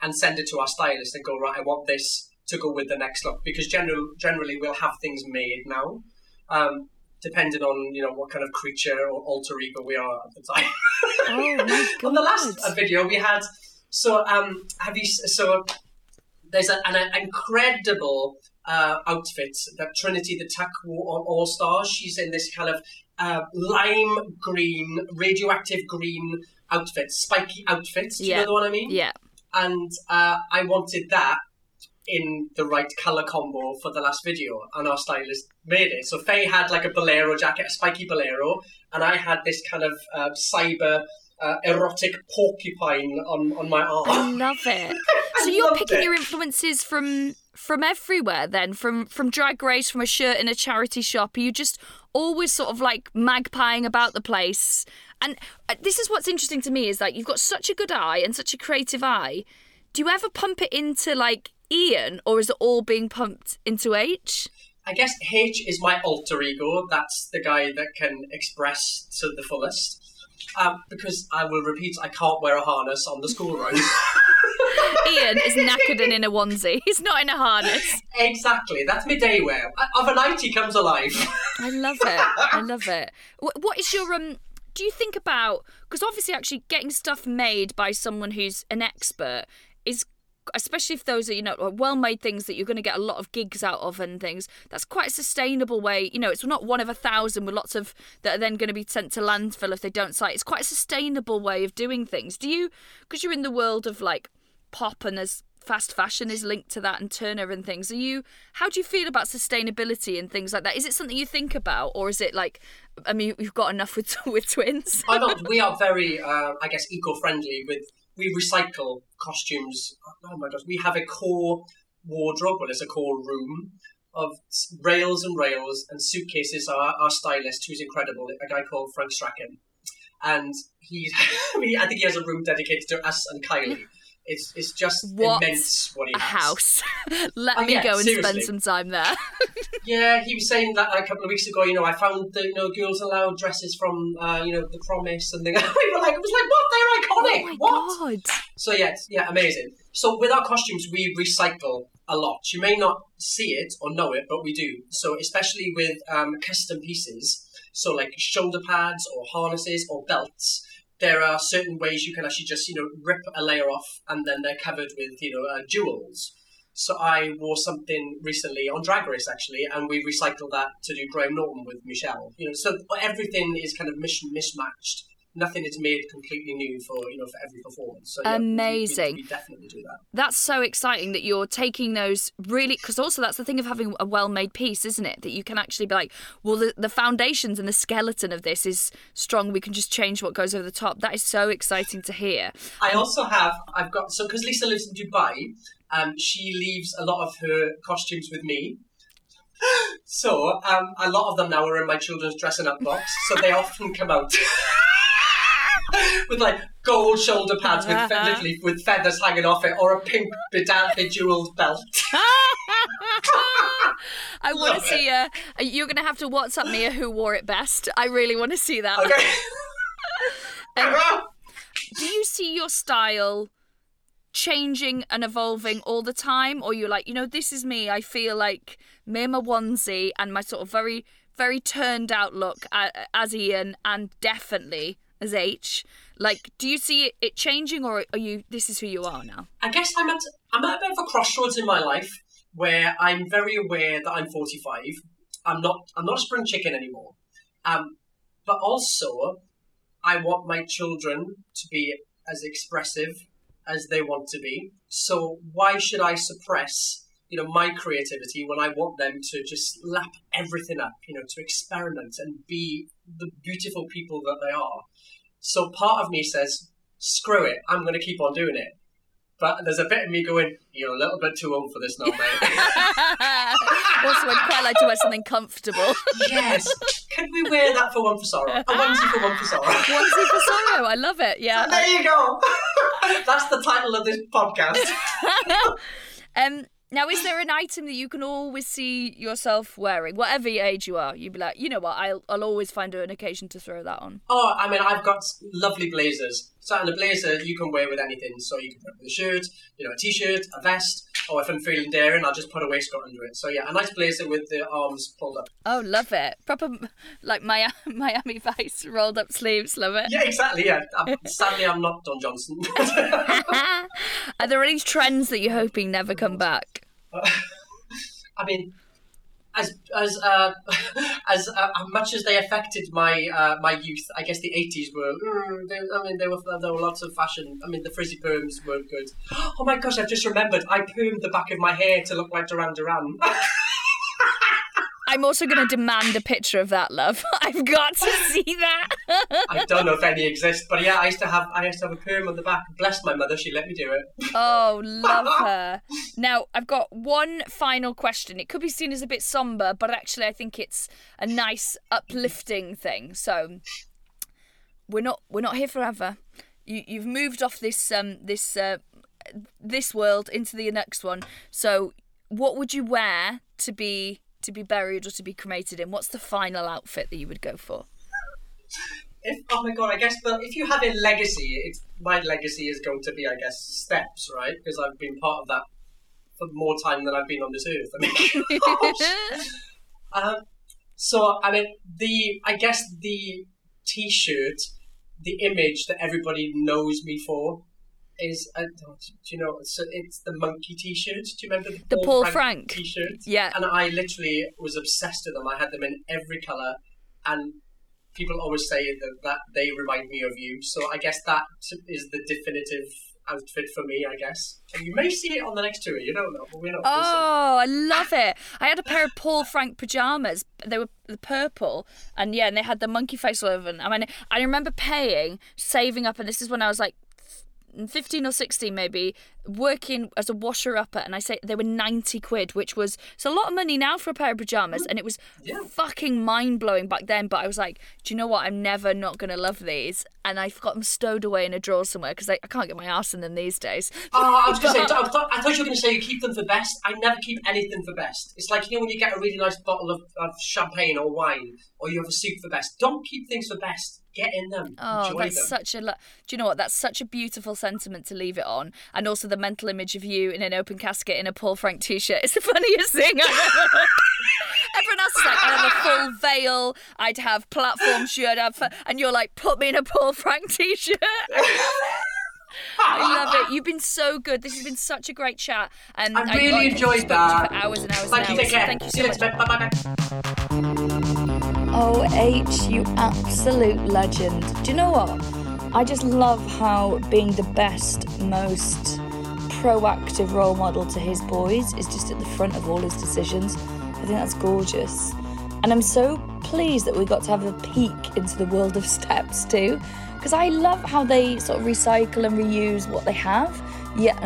Speaker 2: and send it to our stylist and go right. I want this to go with the next look because general, generally we'll have things made now. Um, Depending on you know what kind of creature or alter ego we are at the time.
Speaker 1: Oh my god.
Speaker 2: on the last uh, video we had so um have you so there's a, an, an incredible uh, outfit that Trinity the Tuck All Stars she's in this kind of uh, lime green, radioactive green outfit, spiky outfit. Do you know one I mean?
Speaker 1: Yeah.
Speaker 2: And uh, I wanted that in the right colour combo for the last video, and our stylist made it. So Faye had like a bolero jacket, a spiky bolero, and I had this kind of uh, cyber uh, erotic porcupine on, on my arm.
Speaker 1: I love it. So you're picking
Speaker 2: it.
Speaker 1: your influences from from everywhere then from from drag race from a shirt in a charity shop are you just always sort of like magpieing about the place and uh, this is what's interesting to me is that you've got such a good eye and such a creative eye do you ever pump it into like ian or is it all being pumped into h
Speaker 2: I guess H is my alter ego. That's the guy that can express to the fullest. Um, because I will repeat, I can't wear a harness on the school run.
Speaker 1: ian is knackered and in a onesie he's not in a harness
Speaker 2: exactly, that's my day wear. Of a night, he comes alive.
Speaker 1: I love it. I love it. What is your um? Do you think about because obviously actually getting stuff made by someone who's an expert is especially if those are you know well-made things that you're going to get a lot of gigs out of and things that's quite a sustainable way you know it's not one of a thousand with lots of that are then going to be sent to landfill if they don't site it's quite a sustainable way of doing things do you because you're in the world of like pop and there's fast fashion is linked to that and Turner and things. Are you how do you feel about sustainability and things like that? Is it something you think about or is it like I mean you've got enough with with twins?
Speaker 2: I. We are very, uh, I guess, eco-friendly. With we recycle costumes. Oh my gosh, we have a core wardrobe. Well, it's a core room of rails and rails and suitcases. Our, our stylist, who's incredible, a guy called Frank Strachan, and he, I think he has a room dedicated to us and Kylie. It's it's just
Speaker 1: What
Speaker 2: immense what he
Speaker 1: a
Speaker 2: has.
Speaker 1: house. Let
Speaker 2: Oh,
Speaker 1: me
Speaker 2: yeah,
Speaker 1: go and spend some time there.
Speaker 2: Yeah, he was saying that a couple of weeks ago. You know, I found the you know girls allowed dresses from uh, you know the Promise, and things. we were like, it was like, what? They're iconic.
Speaker 1: oh
Speaker 2: what?
Speaker 1: god.
Speaker 2: So yeah, yeah, amazing. So with our costumes, we recycle a lot. You may not see it or know it, but we do. So especially with um, custom pieces, so like shoulder pads or harnesses or belts, there are certain ways you can actually just you know rip a layer off, and then they're covered with you know uh, jewels. So I wore something recently on Drag Race actually, and we recycled that to do Graham Norton with Michelle. You know, so everything is kind of mis- mismatched. Nothing is made completely new for you know for every performance. So, yeah, we- we-
Speaker 1: Amazing.
Speaker 2: We, definitely do that.
Speaker 1: That's so exciting that you're taking those really because also that's the thing of having a well-made piece, isn't it? That you can actually be like, well, the, the foundations and the skeleton of this is strong. We can just change what goes over the top. That is so exciting to hear.
Speaker 2: I also have I've got so because Lisa lives in Dubai, um, she leaves a lot of her costumes with me. So um, a lot of them now are in my children's dressing up box, so they often come out with like gold shoulder pads with fe- literally with feathers hanging off it, or a pink bejeweled belt.
Speaker 1: I want to see uh You're going to have to WhatsApp me who wore it best. I really want to see that.
Speaker 2: Okay.
Speaker 1: Do you see your style changing and evolving all the time, or you're like, you know, this is me. I feel like me and my onesie and my sort of very, very turned out look uh, as Ian and definitely as H. Like, do you see it, changing, or are you? This is who you are now.
Speaker 2: I guess I'm at I'm at a bit of a crossroads in my life where I'm very aware that I'm 45. I'm not I'm not a spring chicken anymore. Um, but also I want my children to be as expressive as they want to be. So why should I suppress you know my creativity when I want them to just lap everything up, you know, to experiment and be the beautiful people that they are. So part of me says, screw it, I'm going to keep on doing it. But there's a bit of me going, you're a little bit too old for this now, mate.
Speaker 1: also, I'd quite like to wear something comfortable.
Speaker 2: yes. Could we wear that for one for sorrow? A onesie for one for sorrow.
Speaker 1: Onesie for sorrow. I love it. Yeah.
Speaker 2: there you go. That's the title of this podcast.
Speaker 1: Um, now, is there an item that you can always see yourself wearing, whatever age you are? You'd be like, you know what, I'll, I'll always find an occasion to throw that on.
Speaker 2: Oh, I mean, I've got lovely blazers. So, and a blazer you can wear with anything. So you can put it with a shirt, you know, a t-shirt, a vest, or if I'm feeling daring, I'll just put a waistcoat under it. So yeah, a nice blazer with the arms pulled up.
Speaker 1: Oh, love it. Proper, like Miami, Miami Vice rolled up sleeves. Love it.
Speaker 2: Yeah, exactly. Yeah. I'm, sadly, I'm not Don Johnson.
Speaker 1: Are there any trends that you're hoping never come back?
Speaker 2: I mean, as as uh, as uh, much as they affected my uh, my youth, I guess the eighties were. Mm, they, I mean, there were there were lots of fashion. I mean, the frizzy perms weren't good. Oh my gosh! I've just remembered. I permed the back of my hair to look like Duran Duran.
Speaker 4: I'm also going to demand a picture of that, love. I've got to see that.
Speaker 2: I don't know if any exist, but yeah, I used to have I used to have a perm on the back. Bless my mother, she let me do it.
Speaker 4: oh, love her. Now, I've got one final question. It could be seen as a bit somber, but actually, I think it's a nice, uplifting thing. So, we're not we're not here forever. You you've moved off this um this uh, this world into the next one. So, what would you wear to be to be buried or to be cremated in? What's the final outfit that you would go for?
Speaker 2: If, oh my god, I guess, but if you have a legacy, it's, my legacy is going to be, I guess, steps, right? Because I've been part of that for more time than I've been on this earth. I mean, um, so, I mean, the, I guess the t-shirt, the image that everybody knows me for is uh, do you know so it's the monkey t-shirt do you remember the,
Speaker 4: the Paul, Paul Frank, Frank,
Speaker 2: t-shirt
Speaker 4: yeah
Speaker 2: and I literally was obsessed with them I had them in every color and people always say that, that they remind me of you so I guess that is the definitive outfit for me, I guess. And you may see it on the next tour. You don't know, but we're not.
Speaker 4: Oh, I love it! I had a pair of Paul Frank pajamas. They were the purple, and yeah, and they had the monkey face all over them. I mean, I remember paying, saving up, and this is when I was like 15 or 16 maybe working as a washer upper and I say they were 90 quid which was it's a lot of money now for a pair of pajamas and it was yeah. fucking mind blowing back then but I was like do you know what I'm never not going to love these and I've got them stowed away in a drawer somewhere because I, I, can't get my ass in them these days
Speaker 2: oh I was to say I thought, I thought you were going to say you keep them for best I never keep anything for best it's like you know when you get a really nice bottle of, of champagne or wine or you have a soup for best don't keep things for best get in them. Oh,
Speaker 4: that's
Speaker 2: them.
Speaker 4: such a. Do you know what? That's such a beautiful sentiment to leave it on, and also the mental image of you in an open casket in a Paul Frank t-shirt. It's the funniest thing I've ever. Everyone else is like, I'd have a full veil, I'd have platform shoe, I'd have, and you're like, put me in a Paul Frank t-shirt. I love it. You've been so good. This has been such a great chat.
Speaker 2: And I really I, enjoyed that.
Speaker 4: For hours and hours
Speaker 2: Thank
Speaker 4: and
Speaker 2: you. Hours. Take care.
Speaker 4: Thank you so much.
Speaker 2: Bye
Speaker 1: bye. Oh, H, you absolute legend. Do you know what? I just love how being the best, most proactive role model to his boys is just at the front of all his decisions. I think that's gorgeous. And I'm so pleased that we got to have a peek into the world of steps too, because I love how they sort of recycle and reuse what they have, yet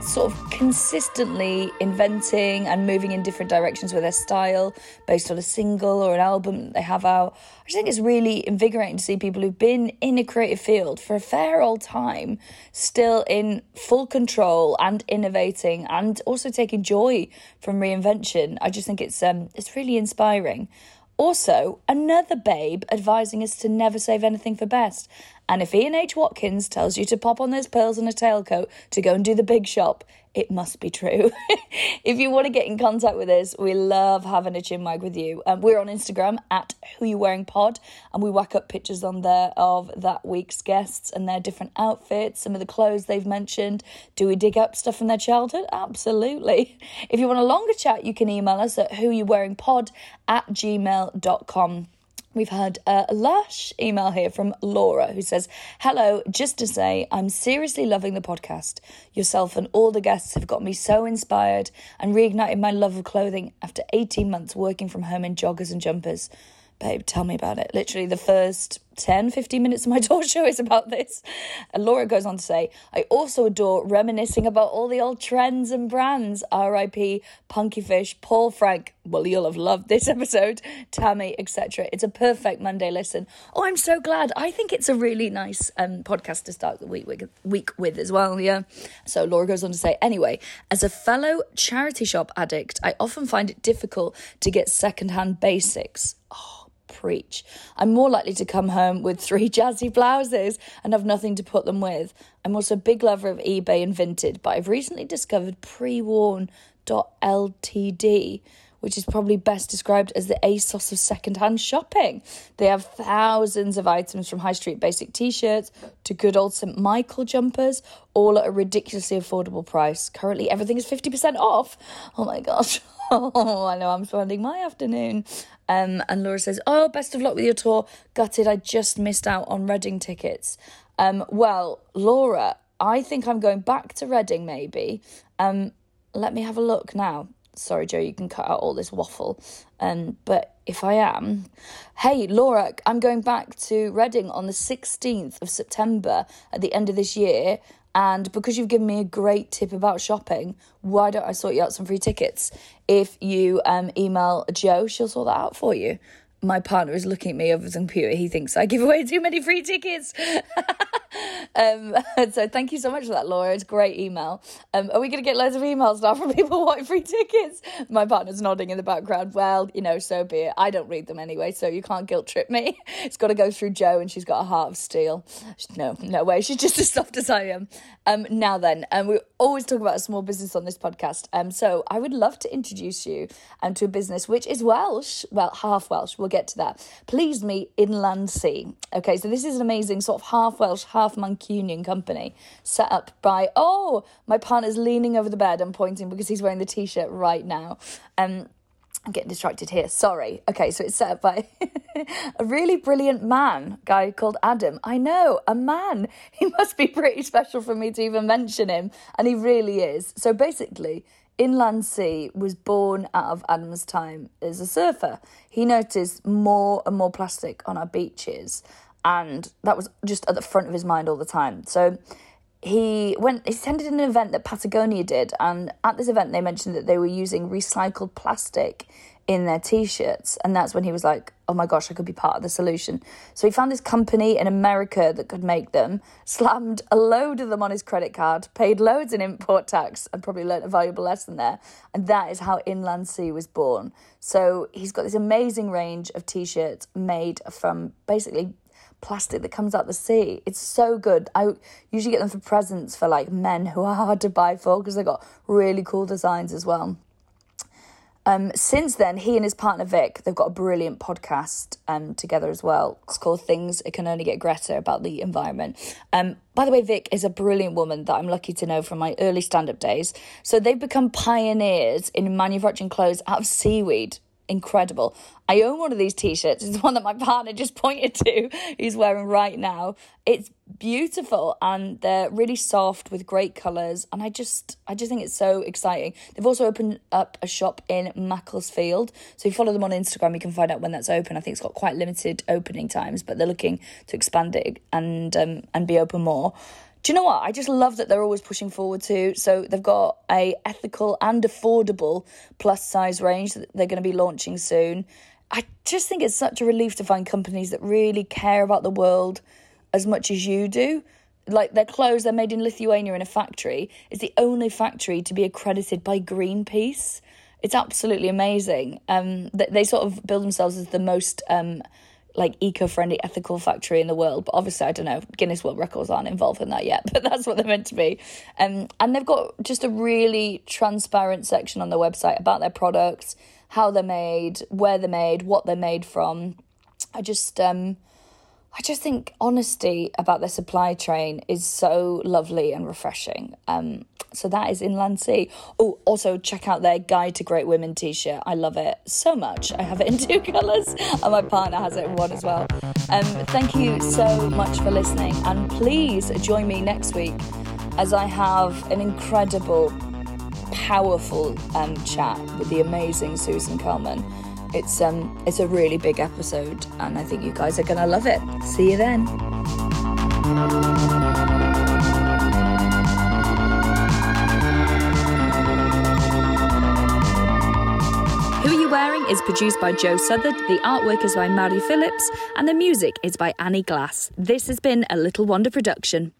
Speaker 1: sort of consistently inventing and moving in different directions with their style based on a single or an album that they have out. I just think it's really invigorating to see people who've been in a creative field for a fair old time still in full control and innovating and also taking joy from reinvention. I just think it's um it's really inspiring. Also, another babe advising us to never save anything for best. And if Ian H. Watkins tells you to pop on those pearls and a tailcoat to go and do the big shop, it must be true. if you want to get in contact with us, we love having a chinwag with you. Um, we're on Instagram at Who You Wearing Pod, and we whack up pictures on there of that week's guests and their different outfits, some of the clothes they've mentioned. Do we dig up stuff from their childhood? Absolutely. If you want a longer chat, you can email us at Who You Wearing Pod at gmail.com. We've had a lush email here from Laura who says, Hello, just to say, I'm seriously loving the podcast. Yourself and all the guests have got me so inspired and reignited my love of clothing after 18 months working from home in joggers and jumpers babe, tell me about it. Literally, the first 10, 15 minutes of my talk show is about this. And Laura goes on to say, I also adore reminiscing about all the old trends and brands. RIP, Punky Fish, Paul Frank. Well, you'll have loved this episode, Tammy, etc. It's a perfect Monday listen. Oh, I'm so glad. I think it's a really nice um, podcast to start the week with, week with as well. Yeah. So Laura goes on to say, anyway, as a fellow charity shop addict, I often find it difficult to get secondhand basics. Oh, preach. I'm more likely to come home with three jazzy blouses and have nothing to put them with. I'm also a big lover of eBay and Vinted, but I've recently discovered preworn.ltd which is probably best described as the ASOS of secondhand shopping. They have thousands of items from high street basic t shirts to good old St. Michael jumpers, all at a ridiculously affordable price. Currently, everything is 50% off. Oh my gosh. Oh, I know I'm spending my afternoon. Um, and Laura says, Oh, best of luck with your tour. Gutted, I just missed out on Reading tickets. Um, well, Laura, I think I'm going back to Reading maybe. Um, let me have a look now. Sorry, Jo, you can cut out all this waffle. Um, but if I am, hey, Laura, I'm going back to Reading on the 16th of September at the end of this year. And because you've given me a great tip about shopping, why don't I sort you out some free tickets? If you um, email Jo, she'll sort that out for you. My partner is looking at me over the computer. He thinks I give away too many free tickets. um, so thank you so much for that, Laura. It's a great email. Um, are we going to get loads of emails now from people wanting free tickets? My partner's nodding in the background. Well, you know, so be it. I don't read them anyway, so you can't guilt trip me. It's got to go through Jo, and she's got a heart of steel. No, no way. She's just as soft as I am. Um, now then, um, we always talk about a small business on this podcast. Um, so I would love to introduce you um, to a business which is Welsh, well, half Welsh. We'll get to that. Please meet Inland Sea. Okay, so this is an amazing sort of half Welsh, half Mancunian company set up by, oh, my partner's leaning over the bed and pointing because he's wearing the t shirt right now. Um, I'm getting distracted here. Sorry. Okay, so it's set up by a really brilliant man, guy called Adam. I know, a man. He must be pretty special for me to even mention him, and he really is. So basically, Inland Sea was born out of Adam's time as a surfer. He noticed more and more plastic on our beaches, and that was just at the front of his mind all the time. So he went he attended an event that Patagonia did and at this event they mentioned that they were using recycled plastic in their t-shirts and that's when he was like oh my gosh I could be part of the solution so he found this company in America that could make them slammed a load of them on his credit card paid loads in import tax and probably learnt a valuable lesson there and that is how Inland Sea was born so he's got this amazing range of t-shirts made from basically plastic that comes out the sea. It's so good. I usually get them for presents for like men who are hard to buy for because they got really cool designs as well. Um, since then, he and his partner Vic, they've got a brilliant podcast um, together as well. It's called Things It Can Only Get Greta about the environment. Um, by the way, Vic is a brilliant woman that I'm lucky to know from my early stand up days. So they've become pioneers in manufacturing clothes out of seaweed incredible. I own one of these t-shirts. It's the one that my partner just pointed to. He's wearing right now. It's beautiful and they're really soft with great colours and I just I just think it's so exciting. They've also opened up a shop in Macclesfield. So if you follow them on Instagram you can find out when that's open. I think it's got quite limited opening times, but they're looking to expand it and um, and be open more do you know what? I just love that they're always pushing forward too. So they've got a ethical and affordable plus size range that they're going to be launching soon. I just think it's such a relief to find companies that really care about the world as much as you do. Like their clothes, they're made in Lithuania in a factory. It's the only factory to be accredited by Greenpeace. It's absolutely amazing. Um, they, they sort of build themselves as the most um, like eco-friendly ethical factory in the world but obviously i don't know guinness world records aren't involved in that yet but that's what they're meant to be. Um, and they've got just a really transparent section on their website about their products how they're made where they're made what they're made from. I just um, I just think honesty about their supply chain is so lovely and refreshing. Um, so that is Inland Sea. Oh, also check out their Guide to Great Women t-shirt. I love it so much. I have it in two colours, and my partner has it in one as well. Um, thank you so much for listening, and please join me next week as I have an incredible, powerful um, chat with the amazing Susan Kelman. It's um it's a really big episode and I think you guys are going to love it. See you then. Who Are You Wearing is produced by Jo Southerd, the artwork is by Mari Phillips, and the music is by Ani Glass. This has been a Little Wander production.